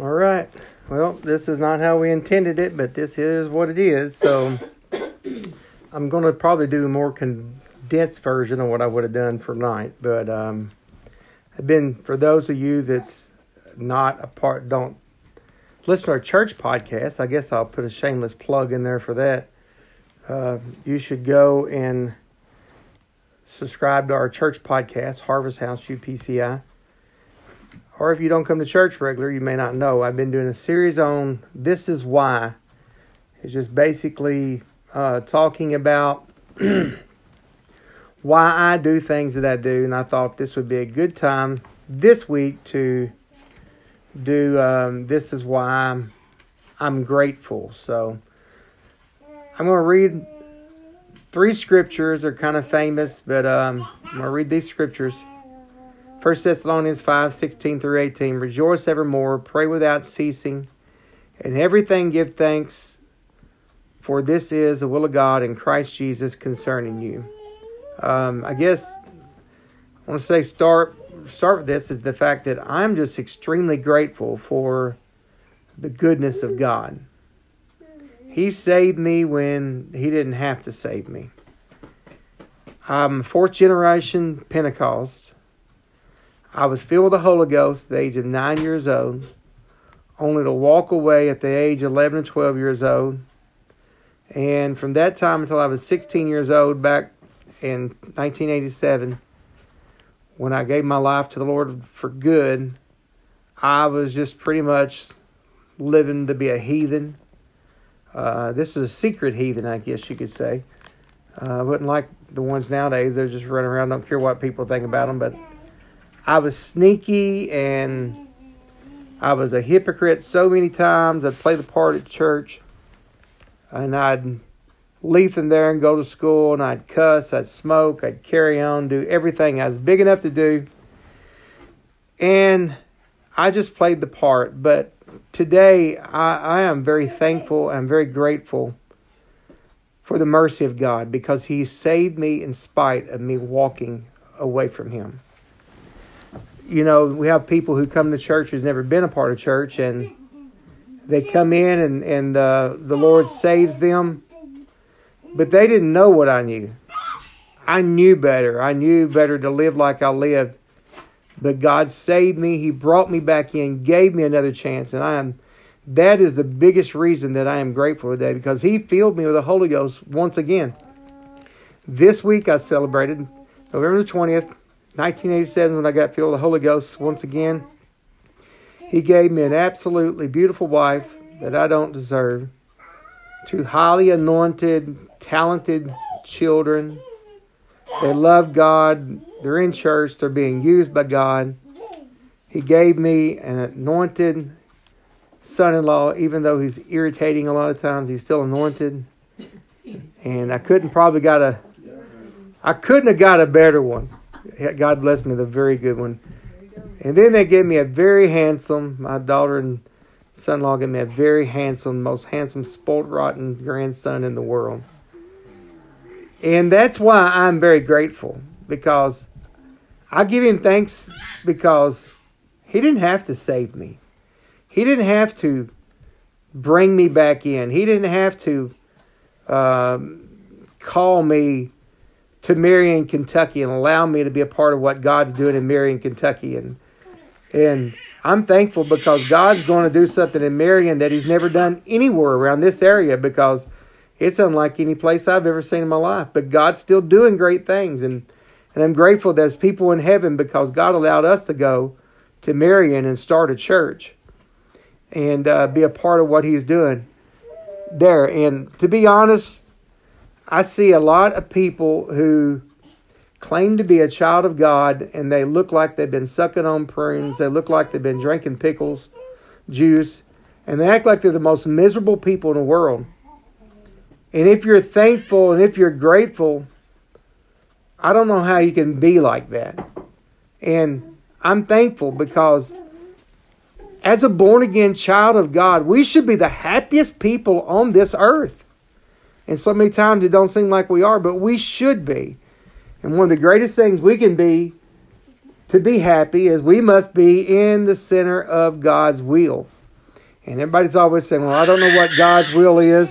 All right. Well, this is not how we intended it, but this is what it is. So I'm going to probably do a more condensed version of what I would have done for night. But um, I've been, for those of you that's not a part, don't listen to our church podcast, I guess I'll put a shameless plug in there for that. Uh, you should go and subscribe to our church podcast, Harvest House UPCI. Or if you don't come to church regular, you may not know. I've been doing a series on This Is Why. It's just basically uh, talking about why I do things that I do, and I thought this would be a good time this week to do um, This Is Why I'm, I'm Grateful. So I'm going to read three scriptures. They're kind of famous, but um, I'm going to read these scriptures. 1 Thessalonians 5 16 through 18. Rejoice evermore, pray without ceasing, and everything give thanks, for this is the will of God in Christ Jesus concerning you. Um, I guess I want to say start start with this is the fact that I'm just extremely grateful for the goodness of God. He saved me when he didn't have to save me. I'm fourth generation Pentecost. I was filled with the Holy Ghost at the age of nine years old, only to walk away at the age of 11 and 12 years old. And from that time until I was 16 years old, back in 1987, when I gave my life to the Lord for good, I was just pretty much living to be a heathen. Uh, this was a secret heathen, I guess you could say. Uh, I wouldn't like the ones nowadays. They're just running around, don't care what people think about them. But I was sneaky and I was a hypocrite so many times. I'd play the part at church and I'd leave from there and go to school and I'd cuss, I'd smoke, I'd carry on, do everything I was big enough to do. And I just played the part. But today I, I am very thankful and very grateful for the mercy of God because He saved me in spite of me walking away from Him. You know, we have people who come to church who's never been a part of church and they come in and, and uh, the Lord saves them but they didn't know what I knew. I knew better. I knew better to live like I lived. But God saved me. He brought me back in, gave me another chance. And I am that is the biggest reason that I am grateful today because He filled me with the Holy Ghost once again. This week I celebrated November the 20th, 1987, when I got filled with the Holy Ghost once again. He gave me an absolutely beautiful wife that I don't deserve, two highly anointed, talented children. They love God. They're in church. They're being used by God. He gave me an anointed son in law, even though he's irritating a lot of times, he's still anointed. And I couldn't probably got a I couldn't have got a better one. God bless me, the very good one. And then they gave me a very handsome, my daughter and son in law gave me a very handsome, most handsome, spoiled rotten grandson in the world. And that's why I'm very grateful because I give him thanks because he didn't have to save me. He didn't have to bring me back in. He didn't have to um, call me to Marion, Kentucky, and allow me to be a part of what God's doing in Marion, Kentucky. And and I'm thankful because God's going to do something in Marion that He's never done anywhere around this area because it's unlike any place I've ever seen in my life. But God's still doing great things. And, and I'm grateful there's people in heaven because God allowed us to go to Marion and start a church and uh, be a part of what He's doing there. And to be honest, I see a lot of people who claim to be a child of God and they look like they've been sucking on prunes, they look like they've been drinking pickles juice, and they act like they're the most miserable people in the world. And if you're thankful and if you're grateful, I don't know how you can be like that. And I'm thankful because as a born again child of God, we should be the happiest people on this earth. And so many times it don't seem like we are, but we should be. And one of the greatest things we can be to be happy is we must be in the center of God's will. And everybody's always saying, well, I don't know what God's will is.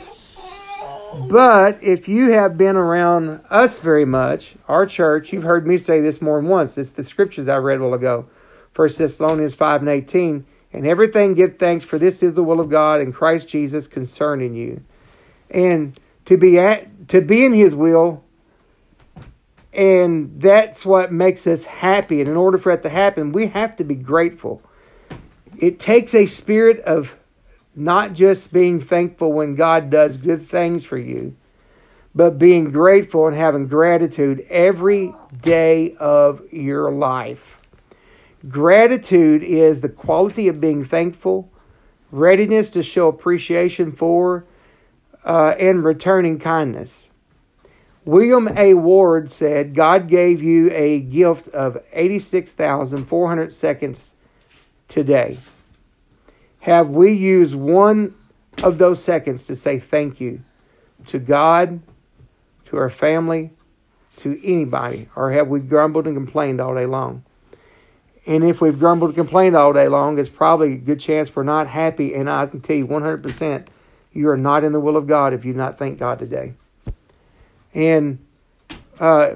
But if you have been around us very much, our church, you've heard me say this more than once. It's the scriptures I read a while ago. First Thessalonians 5 and 18. And everything give thanks, for this is the will of God in Christ Jesus concerning you. And to be at to be in his will, and that's what makes us happy. And in order for that to happen, we have to be grateful. It takes a spirit of not just being thankful when God does good things for you, but being grateful and having gratitude every day of your life. Gratitude is the quality of being thankful, readiness to show appreciation for, uh, and returning kindness. William A. Ward said, God gave you a gift of 86,400 seconds today. Have we used one of those seconds to say thank you to God, to our family, to anybody? Or have we grumbled and complained all day long? And if we've grumbled and complained all day long, it's probably a good chance we're not happy. And I can tell you 100% you are not in the will of God if you do not thank God today. And uh,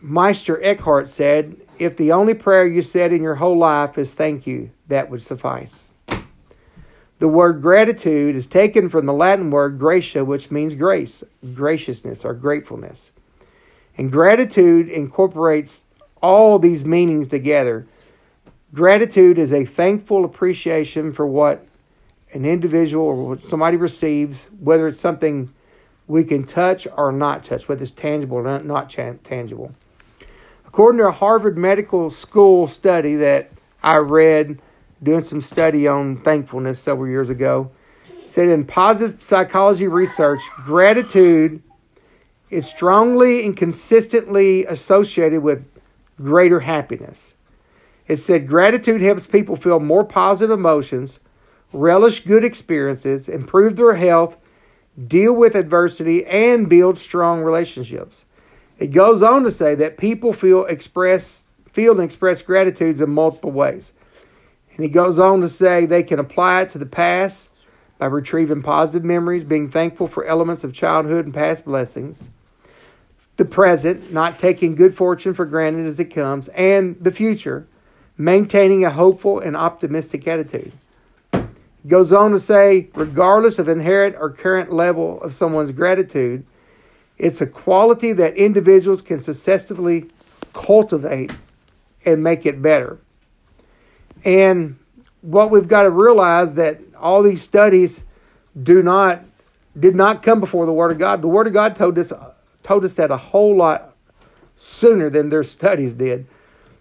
Meister Eckhart said, if the only prayer you said in your whole life is thank you, that would suffice. The word gratitude is taken from the Latin word gratia, which means grace, graciousness, or gratefulness. And gratitude incorporates all these meanings together. Gratitude is a thankful appreciation for what an individual or somebody receives, whether it's something we can touch or not touch, whether it's tangible or not tangible. According to a Harvard Medical School study that I read doing some study on thankfulness several years ago. said in positive psychology research, gratitude is strongly and consistently associated with greater happiness. It said gratitude helps people feel more positive emotions, relish good experiences, improve their health, deal with adversity, and build strong relationships. It goes on to say that people feel express feel and express gratitudes in multiple ways. And he goes on to say they can apply it to the past by retrieving positive memories, being thankful for elements of childhood and past blessings, the present, not taking good fortune for granted as it comes, and the future, maintaining a hopeful and optimistic attitude. Goes on to say, regardless of inherent or current level of someone's gratitude, it's a quality that individuals can successfully cultivate and make it better. And what we've got to realize that all these studies do not did not come before the Word of God. The Word of God told us told us that a whole lot sooner than their studies did,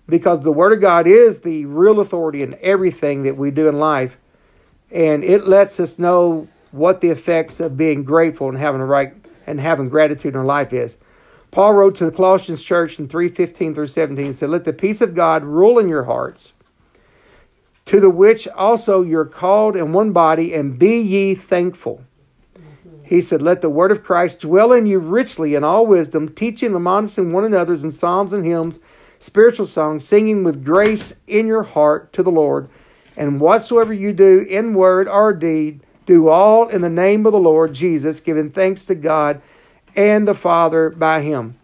because the Word of God is the real authority in everything that we do in life, and it lets us know what the effects of being grateful and having a right and having gratitude in our life is. Paul wrote to the Colossians church in 3:15 through 17 said, "Let the peace of God rule in your hearts." to the which also you're called in one body, and be ye thankful. Mm-hmm. He said, Let the word of Christ dwell in you richly in all wisdom, teaching and admonishing one another in psalms and hymns, spiritual songs, singing with grace in your heart to the Lord. And whatsoever you do in word or deed, do all in the name of the Lord Jesus, giving thanks to God and the Father by him.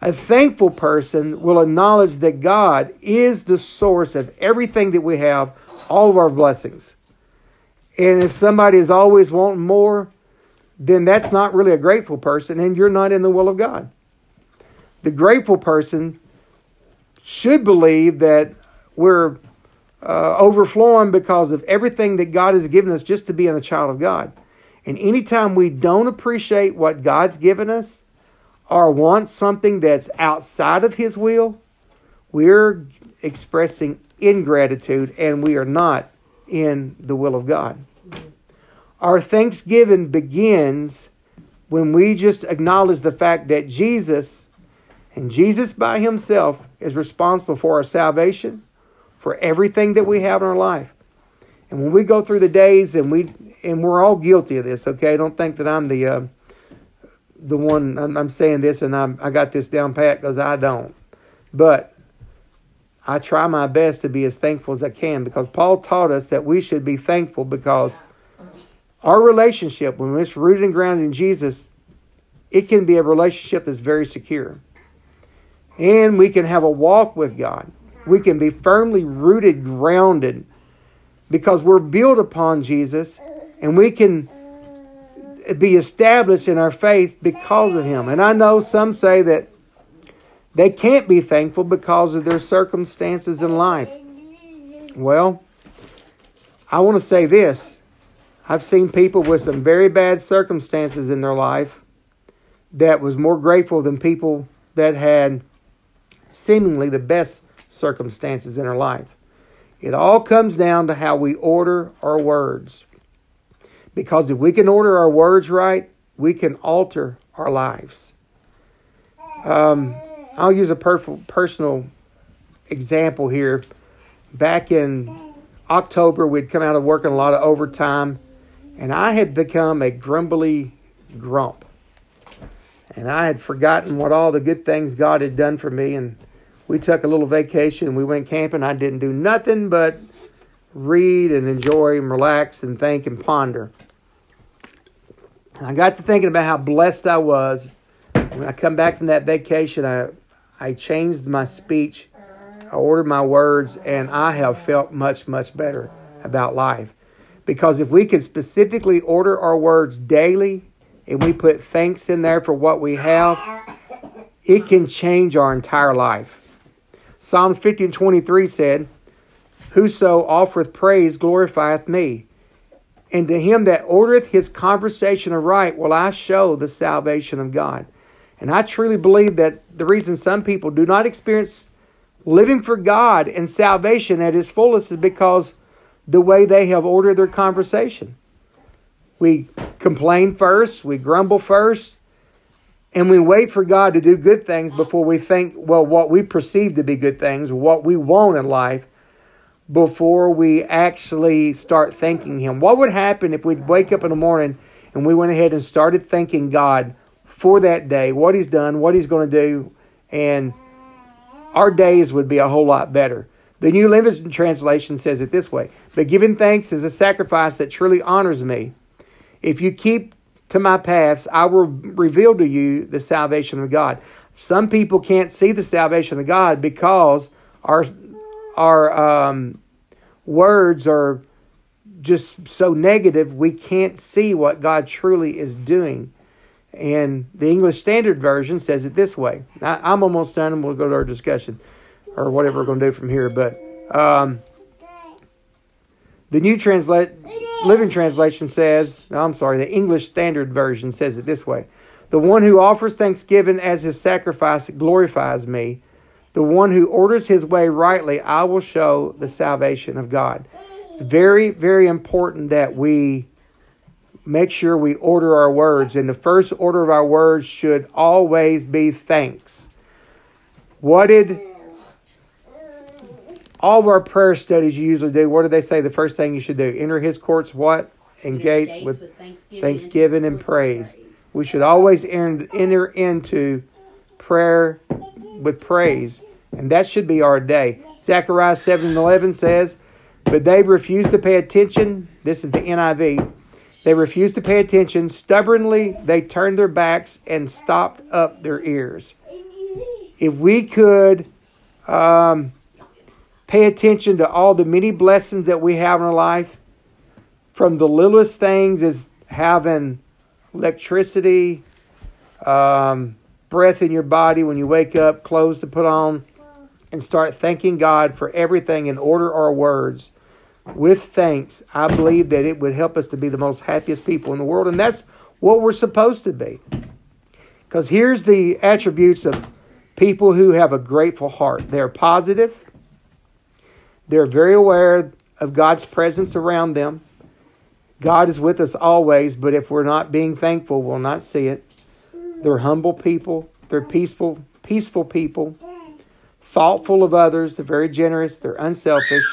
A thankful person will acknowledge that God is the source of everything that we have all of our blessings. And if somebody is always wanting more, then that's not really a grateful person, and you're not in the will of God. The grateful person should believe that we're uh, overflowing because of everything that God has given us just to be a child of God. And anytime we don't appreciate what God's given us or want something that's outside of His will, we're expressing ingratitude and we are not in the will of God. Our thanksgiving begins when we just acknowledge the fact that Jesus and Jesus by himself is responsible for our salvation, for everything that we have in our life. And when we go through the days and we and we're all guilty of this, okay? Don't think that I'm the uh, the one I'm, I'm saying this and I'm, I got this down pat because I don't. But I try my best to be as thankful as I can because Paul taught us that we should be thankful because Our relationship, when it's rooted and grounded in Jesus, it can be a relationship that's very secure. And we can have a walk with God. We can be firmly rooted, grounded, because we're built upon Jesus, and we can be established in our faith because of Him. And I know some say that they can't be thankful because of their circumstances in life. Well, I want to say this. I've seen people with some very bad circumstances in their life that was more grateful than people that had seemingly the best circumstances in our life. It all comes down to how we order our words. Because if we can order our words right, we can alter our lives. Um, I'll use a per- personal example here. Back in October, we'd come out of working a lot of overtime, and I had become a grumbly grump. And I had forgotten what all the good things God had done for me. And we took a little vacation we went camping. I didn't do nothing but read and enjoy and relax and think and ponder. And I got to thinking about how blessed I was. When I come back from that vacation, I, I changed my speech, I ordered my words, and I have felt much, much better about life. Because if we could specifically order our words daily and we put thanks in there for what we have, it can change our entire life. Psalms 50 and 23 said, Whoso offereth praise glorifieth me. And to him that ordereth his conversation aright will I show the salvation of God. And I truly believe that the reason some people do not experience living for God and salvation at his fullest is because the way they have ordered their conversation. We complain first, we grumble first, and we wait for God to do good things mm-hmm. before we think, well, what we perceive to be good things, what we want in life, before we actually start thanking Him. What would happen if we'd wake up in the morning and we went ahead and started thanking God for that day, what He's done, what He's going to do, and our days would be a whole lot better. The New Living Translation says it this way But giving thanks is a sacrifice that truly honors me. If you keep to my paths, I will reveal to you the salvation of God. Some people can't see the salvation of God because our our um, words are just so negative, we can't see what God truly is doing. And the English Standard Version says it this way. I, am almost done, and we'll go to our discussion or whatever we're going to do from here. But um, the New Translate Living Translation says, I'm sorry, the English Standard Version says it this way The one who offers thanksgiving as his sacrifice glorifies me. The one who orders his way rightly, I will show the salvation of God. It's very, very important that we make sure we order our words. And the first order of our words should always be thanks. What did all of our prayer studies you usually do? What do they say the first thing you should do? Enter his courts what? And gates, gates with, with, thanksgiving, thanksgiving and, praise. praise. We should always enter into prayer with praise. And that should be our day. Zechariah 7 and 11 says, But they refused to pay attention. This is the NIV. They refused to pay attention. Stubbornly, they turned their backs and stopped up their ears. If we could um, pay attention to all the many blessings that we have in our life, from the littlest things as having electricity, um, breath in your body when you wake up, clothes to put on, and start thanking God for everything and order our words with thanks, I believe that it would help us to be the most happiest people in the world. And that's what we're supposed to be. Because here's the attributes of people who have a grateful heart they're positive, they're very aware of God's presence around them. God is with us always, but if we're not being thankful, we'll not see it. They're humble people, they're peaceful, peaceful people, thoughtful of others, they're very generous, they're unselfish.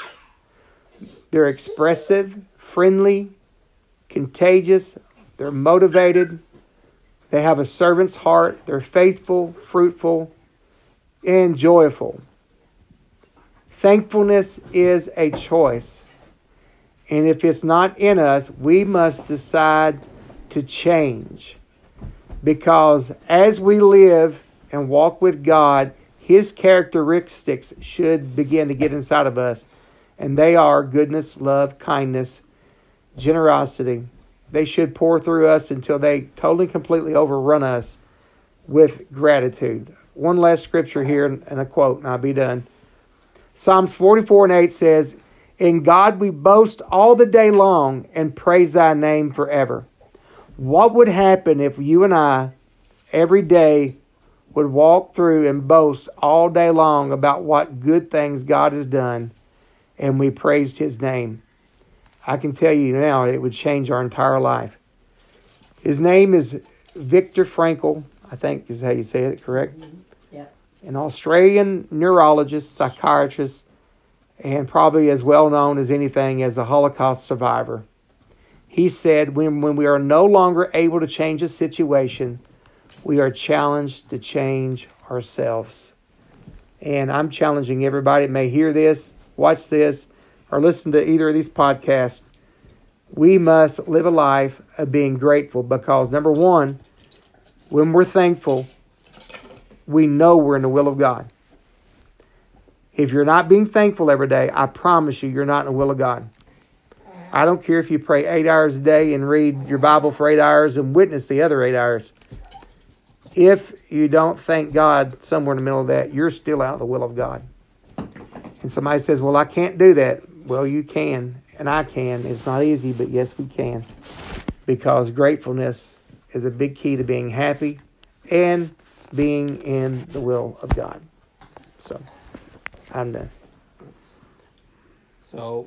They're expressive, friendly, contagious, they're motivated, they have a servant's heart, they're faithful, fruitful, and joyful. Thankfulness is a choice. And if it's not in us, we must decide to change. Because as we live and walk with God, His characteristics should begin to get inside of us. And they are goodness, love, kindness, generosity. They should pour through us until they totally, completely overrun us with gratitude. One last scripture here and a quote, and I'll be done. Psalms 44 and 8 says, In God we boast all the day long and praise thy name forever. What would happen if you and I every day would walk through and boast all day long about what good things God has done and we praised his name? I can tell you now it would change our entire life. His name is Viktor Frankl, I think is how you say it, correct? Mm-hmm. An Australian neurologist, psychiatrist, and probably as well known as anything as a Holocaust survivor. He said, when, when we are no longer able to change a situation, we are challenged to change ourselves. And I'm challenging everybody that may hear this, watch this, or listen to either of these podcasts. We must live a life of being grateful because, number one, when we're thankful, we know we're in the will of God. If you're not being thankful every day, I promise you, you're not in the will of God. I don't care if you pray eight hours a day and read your Bible for eight hours and witness the other eight hours. If you don't thank God somewhere in the middle of that, you're still out of the will of God. And somebody says, Well, I can't do that. Well, you can, and I can. It's not easy, but yes, we can. Because gratefulness is a big key to being happy and being in the will of God. So, I'm done. So